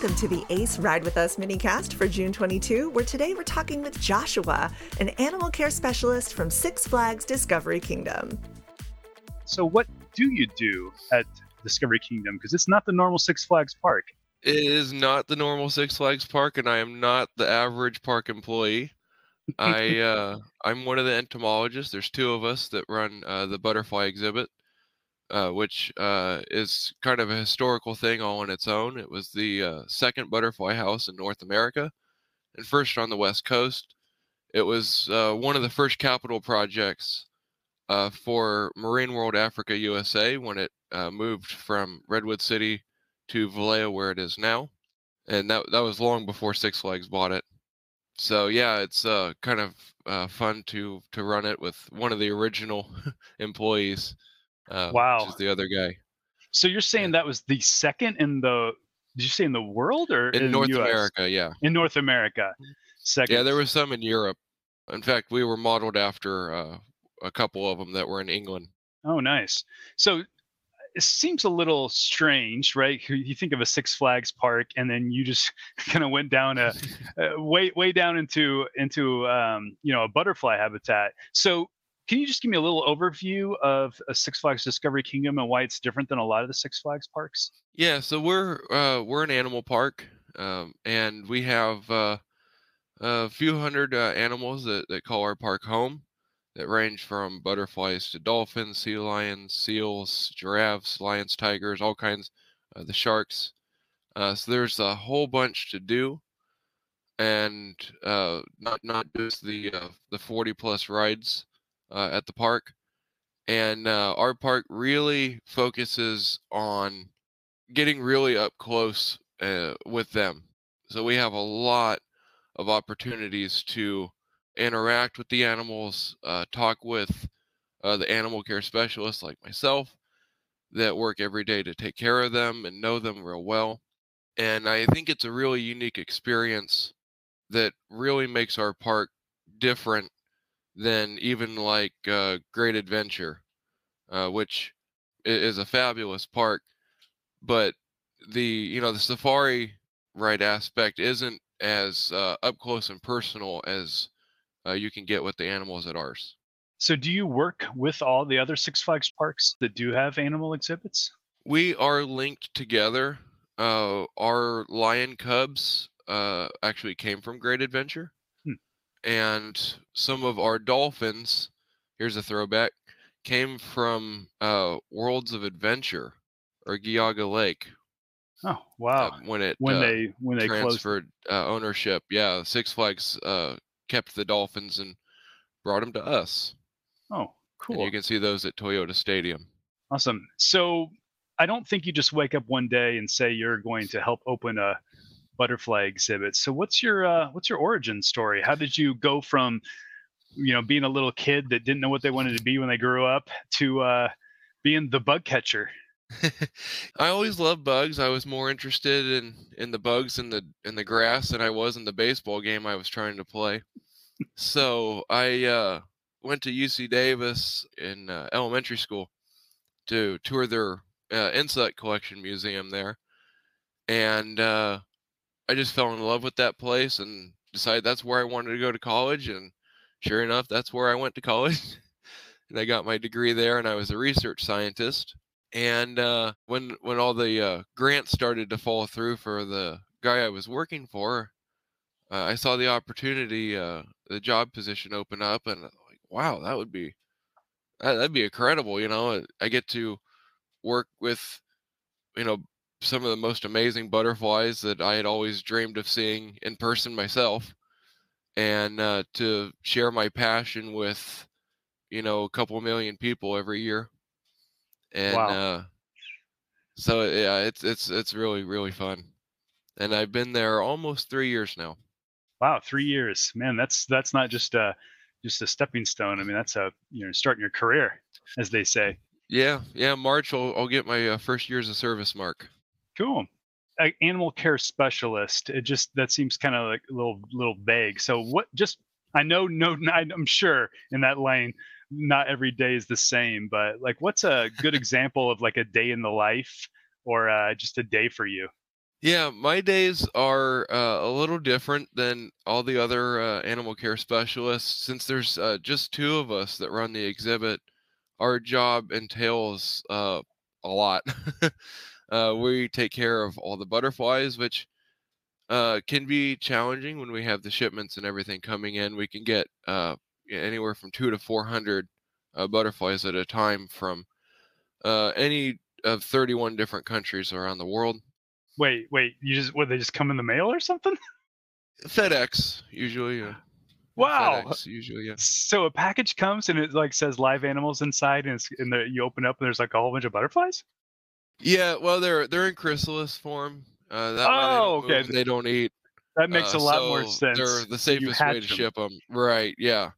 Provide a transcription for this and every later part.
Welcome to the Ace Ride With Us minicast for June 22, where today we're talking with Joshua, an animal care specialist from Six Flags Discovery Kingdom. So, what do you do at Discovery Kingdom? Because it's not the normal Six Flags park. It is not the normal Six Flags park, and I am not the average park employee. I uh, I'm one of the entomologists. There's two of us that run uh, the butterfly exhibit, uh, which uh, is kind of a historical thing all on its own. It was the uh, second butterfly house in North America, and first on the West Coast. It was uh, one of the first capital projects for Marine World Africa USA when it moved from Redwood City to Vallejo, where it is now, and that that was long before Six Flags bought it. So yeah, it's uh, kind of uh, fun to to run it with one of the original employees. Uh, wow, which is the other guy. So you're saying that was the second in the? Did you say in the world or in, in North America? Yeah, in North America. Second. Yeah, there was some in Europe. In fact, we were modeled after uh, a couple of them that were in England. Oh, nice. So it seems a little strange, right? You think of a Six Flags park, and then you just kind of went down a, a, way way down into into um, you know a butterfly habitat. So can you just give me a little overview of a Six Flags Discovery Kingdom and why it's different than a lot of the Six Flags parks? Yeah, so we're uh, we're an animal park, um, and we have uh, a few hundred uh, animals that, that call our park home that range from butterflies to dolphins, sea lions, seals, giraffes, lions, tigers, all kinds, uh, the sharks. Uh, so there's a whole bunch to do, and uh, not not just the uh, the 40 plus rides uh, at the park. And uh, our park really focuses on getting really up close with them. So we have a lot of opportunities to interact with the animals, uh, talk with uh, the animal care specialists like myself that work every day to take care of them and know them real well. And I think it's a really unique experience that really makes our park different than even like uh, Great Adventure, uh, which is a fabulous park. But the you know the safari ride aspect isn't as uh, up close and personal as uh, you can get with the animals at ours. So, do you work with all the other Six Flags parks that do have animal exhibits? We are linked together. Uh, our lion cubs uh, actually came from Great Adventure. And some of our dolphins. Here's a throwback. Came from uh, Worlds of Adventure or Geauga Lake. Oh wow! Uh, when it when uh, they when they transferred ownership, yeah, Six Flags kept the Dolphins and brought them to us. Oh, cool. And you can see those at Toyota Stadium. Awesome. So I don't think you just wake up one day and say you're going to help open a butterfly exhibit. So what's your uh, what's your origin story? How did you go from you know being a little kid that didn't know what they wanted to be when they grew up to uh, being the bug catcher? I always loved bugs. I was more interested in in the bugs in the in the grass than I was in the baseball game I was trying to play. so I uh, went to UC Davis in uh, elementary school to tour their uh, insect collection museum there, and uh, I just fell in love with that place and decided that's where I wanted to go to college. And sure enough, that's where I went to college, and I got my degree there. And I was a research scientist and uh, when when all the uh, grants started to fall through for the guy I was working for, uh, I saw the opportunity, uh, the job position open up, and like, wow, that would be that'd be incredible. You know, I get to work with, you know, some of the most amazing butterflies that I had always dreamed of seeing in person myself, and uh, to share my passion with, you know, a couple million people every year and wow. uh, so yeah, it's it's it's really really fun, and I've been there almost three years now. Wow, three years, man. That's that's not just a just a stepping stone. I mean, that's a you know starting your career, as they say. Yeah, yeah. March, I'll I'll get my uh, first years of service mark. Cool. A animal care specialist. It just that seems kind of like a little little vague. So what? Just I know no, I'm sure in that lane not every day is the same, but like, what's a good example of like a day in the life or uh, just a day for you? Yeah, my days are uh, a little different than all the other uh, animal care specialists. Since there's uh, just two of us that run the exhibit, our job entails uh, a lot. Uh, we take care of all the butterflies, which uh, can be challenging when we have the shipments and everything coming in. We can get anywhere from two to 400 butterflies at a time from any of 31 different countries around the world. Wait, wait, you just what they just come in the mail or something? FedEx usually. Yeah. Wow. FedEx usually, yeah. So a package comes and it like says live animals inside, and it's in the you open up and there's like a whole bunch of butterflies. Yeah, well, they're they're in chrysalis form. Uh, that oh, they okay. Move, they don't eat. That makes uh, a lot so more sense. They're the safest way to them. ship them. Right? Yeah.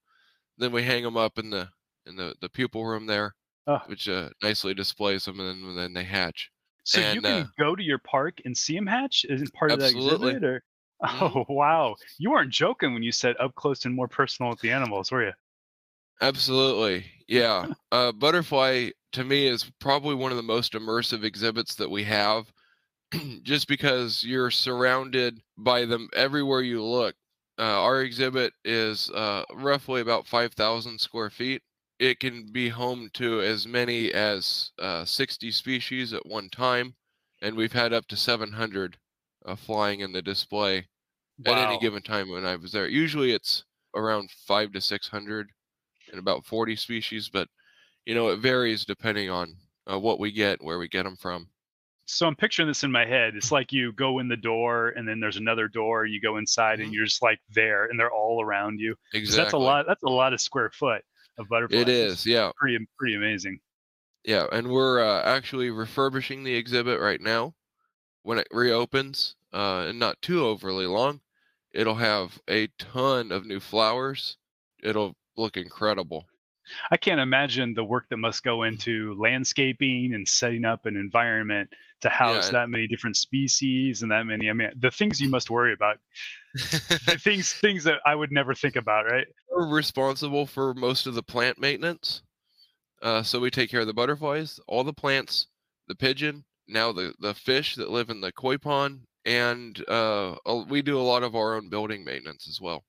Then we hang them up in the in the the pupal room there, oh. which uh, nicely displays them, and then then they hatch. So and, you can uh, go to your park and see them hatch? Is it part Absolutely. of that exhibit? Or? Mhm. Oh wow, you weren't joking when you said up close and more personal with the animals, were you? Absolutely. Yeah. uh, butterfly to me is probably one of the most immersive exhibits that we have just because you're surrounded by them everywhere you look. Uh, our exhibit is uh, roughly about 5,000 square feet. It can be home to as many as uh, 60 species at one time, and we've had up to 700 uh, flying in the display at any given time when I was there. Usually it's around five to 600 and about 40 species, but you know, it varies depending on uh, what we get, where we get them from. So I'm picturing this in my head. It's like you go in the door and then there's another door. You go inside and Mhm. you're just like there, and they're all around you. Exactly. That's a lot. That's a lot of square foot of butterflies. It is, yeah. pretty pretty amazing. Yeah, and we're uh, actually refurbishing the exhibit right now. When it reopens, uh, and not too overly long, it'll have a ton of new flowers. It'll look incredible. I can't imagine the work that must go into landscaping and setting up an environment to house and- that many different species and that many. I mean, the things you must worry about, things things that I would never think about, right? we're responsible for most of the plant maintenance. Uh, so we take care of the butterflies, all the plants, the pigeon, now the the fish that live in the koi pond, and uh, we do a lot of our own building maintenance as well.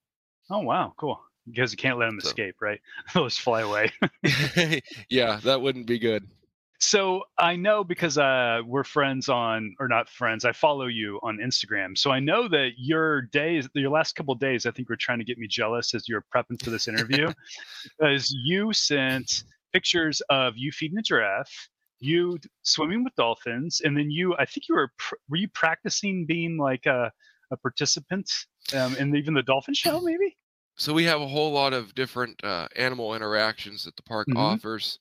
Oh wow, cool. Because you can't let them So- escape, right? They'll just fly away. yeah, that wouldn't be good. So I know because uh, we're friends on, or not friends. I follow you on Instagram, so I know that your days, your last couple days, I think were trying to get me jealous as you were prepping for this interview, because you sent pictures of you feeding a giraffe, you swimming with dolphins, and then you, I think you were, pr- were you practicing being like a, a participant um, in even the dolphin show, maybe? So we have a whole lot of different uh, animal interactions that the park Mhm. offers,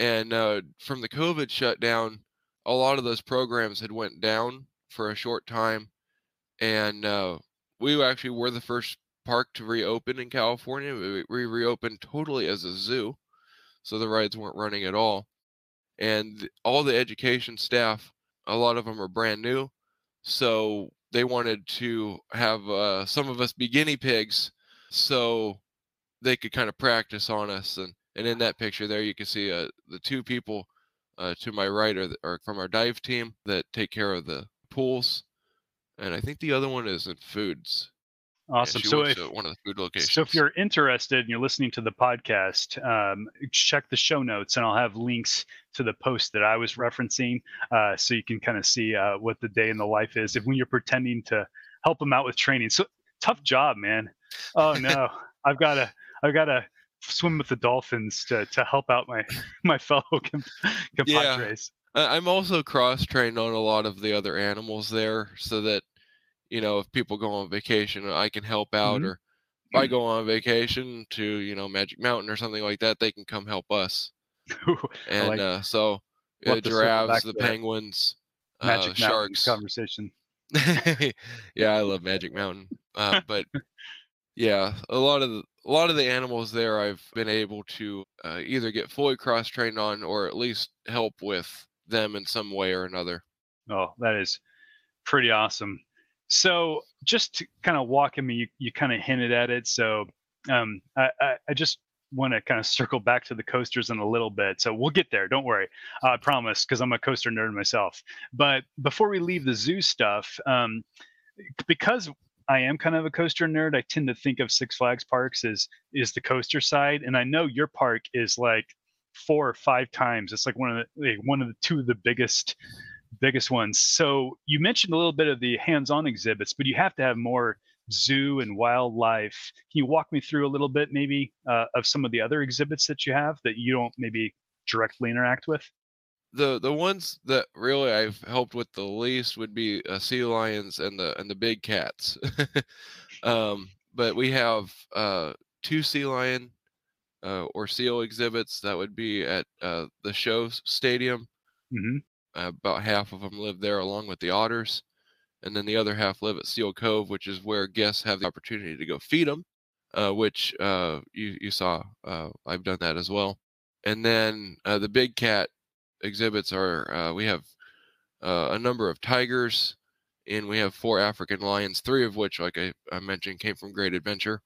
and uh, from the COVID shutdown, a lot of those programs had went down for a short time, and uh, we actually were the first park to reopen in California. We, we reopened totally as a zoo, so the rides weren't running at all, and all the education staff, a lot of them are brand new, so they wanted to have uh, some of us be guinea pigs so they could kind of practice on us and and in that picture there you can see uh, the two people uh, to my right are, are from our dive team that take care of the pools and i think the other one is in foods Awesome. she so if, one of the food locations So if you're interested and you're listening to the podcast, um, check the show notes and I'll have links to the post that I was referencing, uh, so you can kind of see uh, what the day in the life is. If when you're pretending to help them out with training, so tough job, man. Oh no, I've got to, I've got to swim with the dolphins to to help out my my fellow com- compadres. I- i'm also cross trained on a lot of the other animals there so that you know if people go on vacation i can help out Mhm. or if i go on vacation to you know magic mountain or something like that they can come help us and like- uh, so uh, have to circle back giraffes, the penguins, uh, Magic Mountain sharks. conversation. yeah, I love Magic Mountain, uh, but yeah, a lot of the, a lot of the animals there I've been able to uh, either get fully cross trained on or at least help with them in some way or another. Oh, that is pretty awesome. So, just to kind of walk in me, you, you kind of hinted at it. So, um, I, I, I just want to kind of circle back to the coasters in a little bit. So we'll get there. Don't worry. Uh, I promise, because I'm a coaster nerd myself. But before we leave the zoo stuff, um, because I am kind of a coaster nerd, I tend to think of Six Flags parks as is the coaster side, and I know your park is like four or five times. It's like one of the like one of the two of the biggest biggest ones. So you mentioned a little bit of the hands-on exhibits, but you have to have more zoo and wildlife. Can you walk me through a little bit, maybe, uh, of some of the other exhibits that you have that you don't maybe directly interact with? The the ones that really I've helped with the least would be uh, sea lions and the and the big cats. um, but we have uh, two sea lion uh, or seal exhibits that would be at uh, the show stadium. hmm about half of them live there along with the otters and then the other half live at Seal Cove, which is where guests have the opportunity to go feed them, uh, which uh, you you saw. Uh, I've done that as well. And then uh, the big cat exhibits are uh, we have uh, a number of tigers, and we have four African lions, three of which, like I, I mentioned, came from Great Adventure,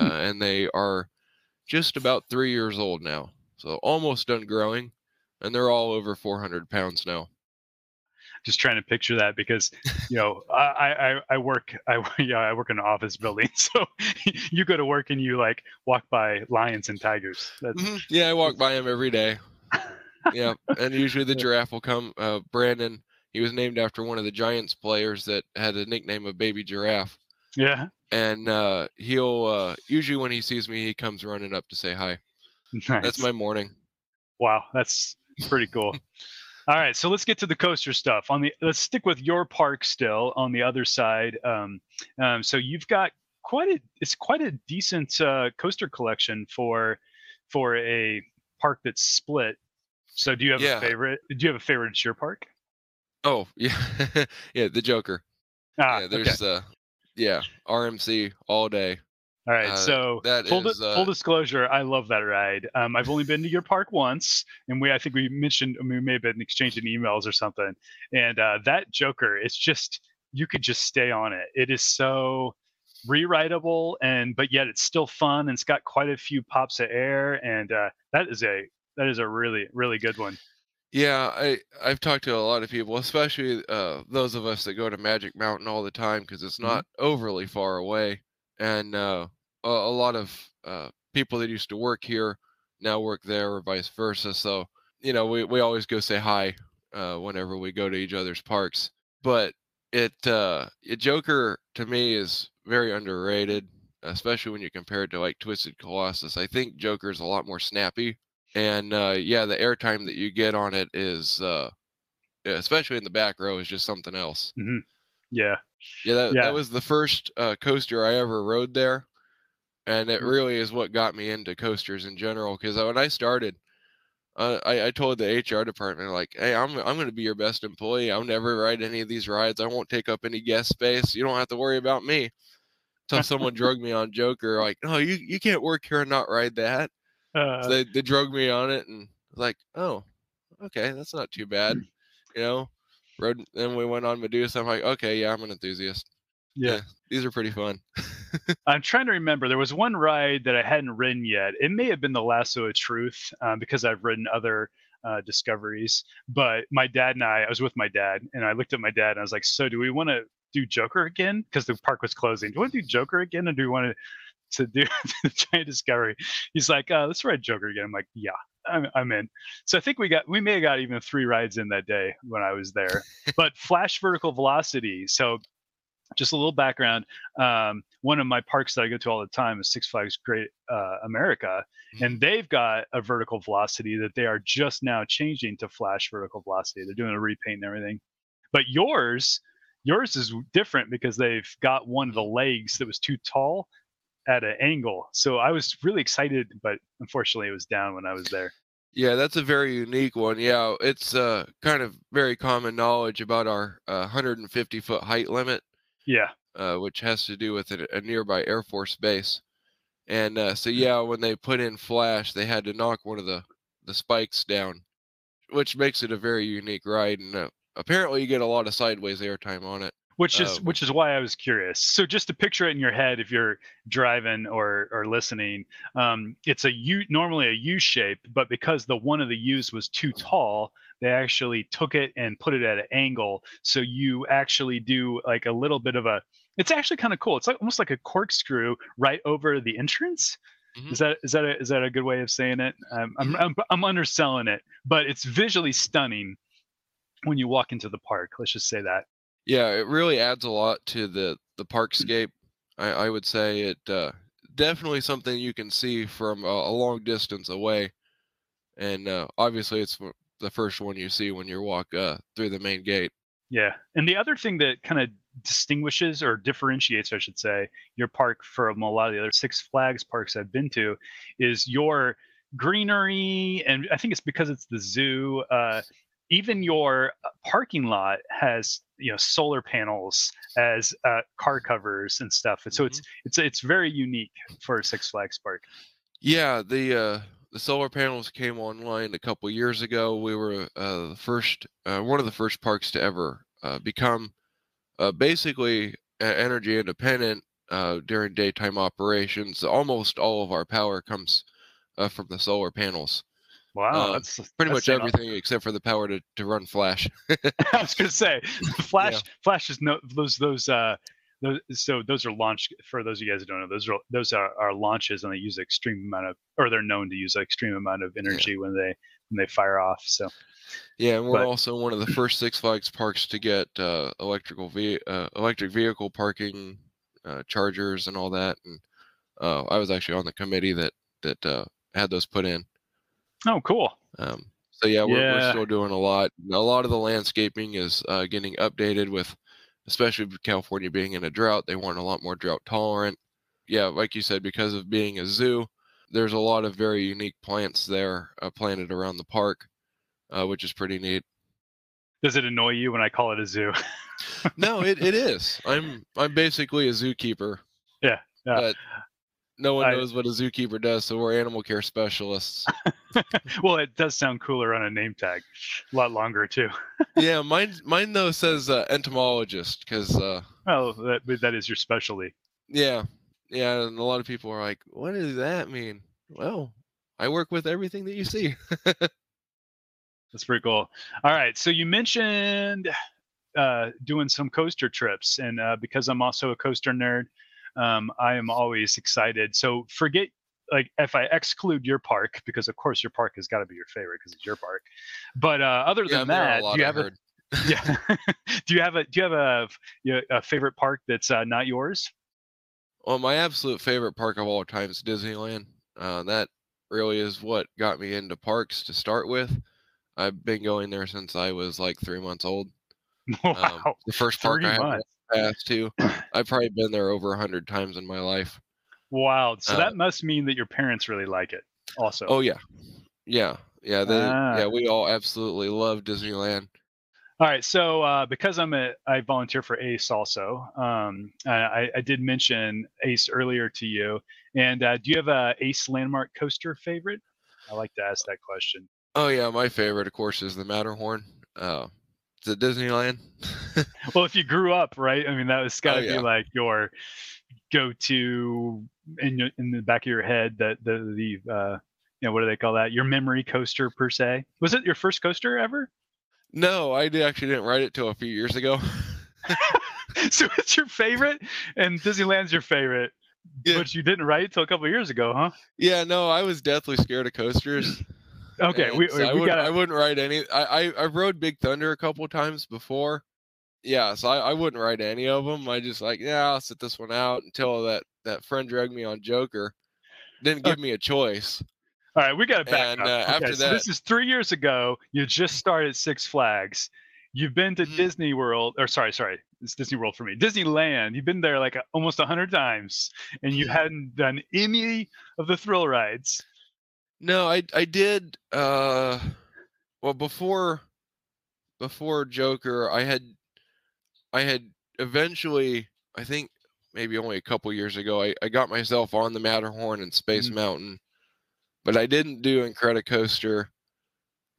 Hmm. and they are just about three years old now, so almost done growing, and they're all over 400 pounds now. Just trying to picture that because you know I I, I work I yeah I work in an office building, so you go to work and you like walk by lions and tigers. That's, Mhm. Yeah, I walk by them every day. Yeah, and usually the giraffe will come. Uh, Brandon, he was named after one of the Giants players that had a nickname of Baby Giraffe, yeah, and uh, he'll uh, usually when he sees me, he comes running up to say hi. nice. That's my morning. Wow, that's pretty cool. All right, so let's get to the coaster stuff. On the let's stick with your park still on the other side. Um, um, so you've got quite a it's quite a decent uh, coaster collection for for a park that's split. So do you have Yeah. a favorite? Do you have a favorite your park? Oh yeah, yeah, the Joker. Ah, yeah, okay. there's uh, yeah, RMC all day. All right, uh, so that full, is, uh, full disclosure, I love that ride. Um, I've only been to your park once, and we I think we mentioned I mean, we may have been exchanging emails or something. And uh, that Joker, it's just you could just stay on it. It is so rerideable, and but yet it's still fun, and it's got quite a few pops of air, and uh, that is a that is a really really good one. Yeah, I I've talked to a lot of people, especially uh, those of us that go to Magic Mountain all the time because it's Mhm. not overly far away, and uh, a, a lot of uh, people that used to work here now work there, or vice versa. So you know, we we always go say hi uh, whenever we go to each other's parks. But it uh, it Joker to me is very underrated, especially when you compare it to like Twisted Colossus. I think Joker is a lot more snappy and uh, yeah, the airtime that you get on it is, uh, especially in the back row, is just something else. Yeah, Yeah, that, Yeah. that was the first uh, coaster I ever rode there, and it Mm. really is what got me into coasters in general. Because when I started, uh, I, I told the HR department like, "Hey, I'm I'm going to be your best employee. I'll never ride any of these rides. I won't take up any guest space. You don't have to worry about me." Until someone drug me on Joker, like, "No, you you can't work here and not ride that." Uh, So they they drug me on it and like, oh, okay, that's not too bad, you know. Rode, then we went on Medusa. I'm like, okay, yeah, I'm an enthusiast. yeah. These are pretty fun. I'm trying to remember. There was one ride that I hadn't ridden yet. It may have been the Lasso of Truth um, because I've ridden other uh, discoveries. But my dad and I, I was with my dad, and I looked at my dad and I was like, "So, do we want to do Joker again? Because the park was closing. Do we want to do Joker again, or do we want to to do the Giant Discovery?" He's like, uh, "Let's ride Joker again." I'm like, "Yeah." I'm, I'm in. So I think we got we may have got even three rides in that day when I was there. but flash vertical velocity. So just a little background. Um, one of my parks that I go to all the time is Six Flags Great uh, America, and they've got a vertical velocity that they are just now changing to flash vertical velocity. They're doing a repaint and everything. But yours, yours is different because they've got one of the legs that was too tall at an angle. So I was really excited, but unfortunately it was down when I was there. Yeah, that's a very unique one. Yeah, it's uh, kind of very common knowledge about our uh, 150 foot height limit, Yeah. uh, which has to do with a, a nearby Air Force base. And uh, so, yeah, when they put in Flash, they had to knock one of the, the spikes down, which makes it a very unique ride. And uh, apparently, you get a lot of sideways airtime on it. Which is Uh, which is why I was curious. So just to picture it in your head, if you're driving or or listening, um, it's a U normally a U shape, but because the one of the U's was too tall, they actually took it and put it at an angle, so you actually do like a little bit of a. It's actually kind of cool. It's like almost like a corkscrew right over the entrance. Mhm. Is that is that a, is that a good way of saying it? Um, I'm, I'm I'm underselling it, but it's visually stunning when you walk into the park. Let's just say that. Yeah, it really adds a lot to the the parkscape. I, I would say it uh, definitely something you can see from a, a long distance away, and uh, obviously it's the first one you see when you walk uh, through the main gate. Yeah. And the other thing that kind of distinguishes or differentiates, I should say, your park from a lot of the other Six Flags parks I've been to is your greenery. And I think it's because it's the zoo. Uh, even your uh, parking lot has you know solar panels as uh, car covers and stuff and so it's it's it's very unique for six flags park Yeah, the uh, the solar panels came online a couple years ago. We were uh, the first, uh, one of the first parks to ever uh, become uh, basically energy independent uh, during daytime operations. Almost all of our power comes uh, from the solar panels. Wow Uh, that's Pretty that's much everything except for the power to, to run Flash. I was gonna say, Flash. Flash is no those those uh those so those are launched for those of you guys who don't know those are those are, are launches and they use an extreme amount of or they're known to use an extreme amount of energy when they when they fire off. So Yeah, and we're But- also one of the first Six Flags parks to get uh, electrical ve- uh, electric vehicle parking uh, chargers and all that. And uh, I was actually on the committee that that uh, had those put in. Oh cool. Um, so yeah, we're, we're still doing a lot. A lot of the landscaping is uh, getting updated with, especially with California being in a drought. They want a lot more drought tolerant. Yeah, like you said, because of being a zoo, there's a lot of very unique plants there uh, planted around the park, uh, which is pretty neat. Does it annoy you when I call it a zoo? No, it, it is. I'm I'm basically a zookeeper. Yeah, yeah. But no one I- knows what a zookeeper does, so we're animal care specialists. well, it does sound cooler on a name tag. A lot longer too. yeah, mine mine though says uh, entomologist because uh, Well, that that is your specialty. yeah, yeah, and a lot of people are like, "What does that mean?" Well, I work with everything that you see. That's pretty cool. All right, so you mentioned uh, doing some coaster trips, and uh, because I'm also a coaster nerd, um, I am always excited. So forget like if I exclude your park, because of course your park has got to be your favorite because it's your park. But uh, other yeah, than that, do you I've a yeah? do you have a do you have a, you know, a favorite park that's uh, not yours? Well, my absolute favorite park of all time is Disneyland. Uh, that really is what got me into parks to start with. I've been going there since I was like three months old. Um, Wow, the first park I had months. past to. I've probably been there over a hundred times in my life. Wow. So uh, that must mean that your parents really like it. Also. Oh yeah, yeah, yeah. They, Ah. Yeah, we all absolutely love Disneyland. All right, so uh, because I'm a, I volunteer for ACE also. Um, I, I did mention ACE earlier to you, and uh, do you have a ACE landmark coaster favorite? I like to ask that question. Oh yeah, my favorite, of course, is the Matterhorn. Uh, it Disneyland? Well, if you grew up, right? I mean, that was got to Oh, yeah. be like your go-to in your, in the back of your head. That the the uh, you know what do they call that? Your memory coaster per se. Was it your first coaster ever? no, I actually didn't ride it till a few years ago. so it's your favorite, and Disneyland's your favorite, Yeah. but you didn't ride it till a couple years ago, huh? yeah, no, I was deathly scared of coasters. Okay, we, so we I, wouldn't, got I wouldn't ride any. I, I I rode Big Thunder a couple times before. Yeah, so I, I wouldn't ride any of them. I just like, yeah, I'll sit this one out until that that friend dragged me on Joker. Didn't give me a choice. All right, we got to back And, up. uh, okay, after so this is three years ago. You just started Six Flags. You've been to Mhm. Disney World, or sorry, sorry, it's Disney World for me. Disneyland. You've been there like a, almost a hundred times, and you hadn't done any of the thrill rides. No, I I did. Uh, well, before before Joker, I had I had eventually, I think maybe only a couple years ago, I, I got myself on the Matterhorn and Space Mhm. Mountain, but I didn't do Incredicoaster.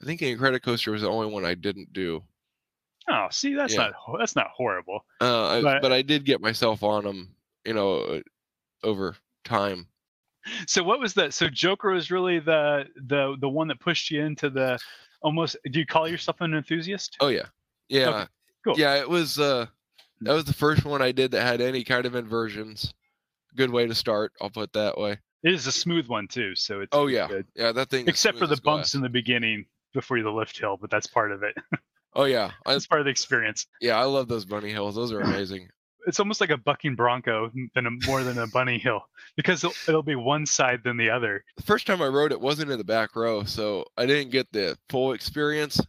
I think Incredicoaster was the only one I didn't do. Oh, see, that's Yeah. not that's not horrible. Uh, I, But- but I did get myself on them, you know, over time. So what was that? So Joker was really the the the one that pushed you into the almost. Do you call yourself an enthusiast? Oh yeah, yeah, cool. yeah. It was uh, that was the first one I did that had any kind of inversions. Good way to start. I'll put it that way. It is a smooth one too. So it's Oh yeah, good. yeah. That thing. except for the bumps glass. in the beginning before the lift hill, but that's part of it. Oh yeah, That's part of the experience. yeah. I love those bunny hills. Those are amazing. It's almost like a bucking bronco than a, more than a bunny hill because it'll, it'll be one side than the other. the first time I rode it wasn't in the back row, so I didn't get the full experience.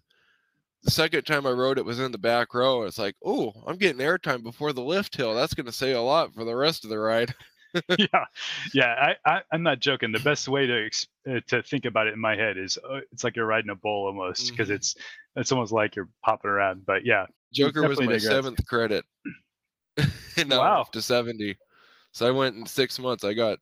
The second time I rode it was in the back row. It's like, oh, I'm getting airtime before the lift hill. That's going to say a lot for the rest of the ride. yeah, yeah. I, I I'm not joking. The best way to ex- uh, to think about it in my head is uh, it's like you're riding a bull almost because Mhm. it's it's almost like you're popping around. But yeah, Joker was my digress. seventh credit, and now Wow. up to seventy. So I went in six months. I got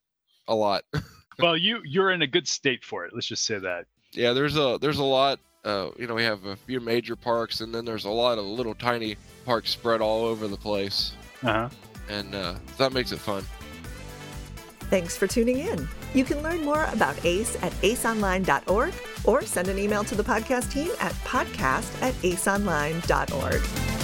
a lot. well, you you're in a good state for it. Let's just say that. yeah, there's a there's a lot. Uh, you know, we have a few major parks, and then there's a lot of little tiny parks spread all over the place, Uh huh. and uh, that makes it fun. Thanks for tuning in. You can learn more about ACE at aceonline.org or send an email to the podcast team at podcast at aceonline.org.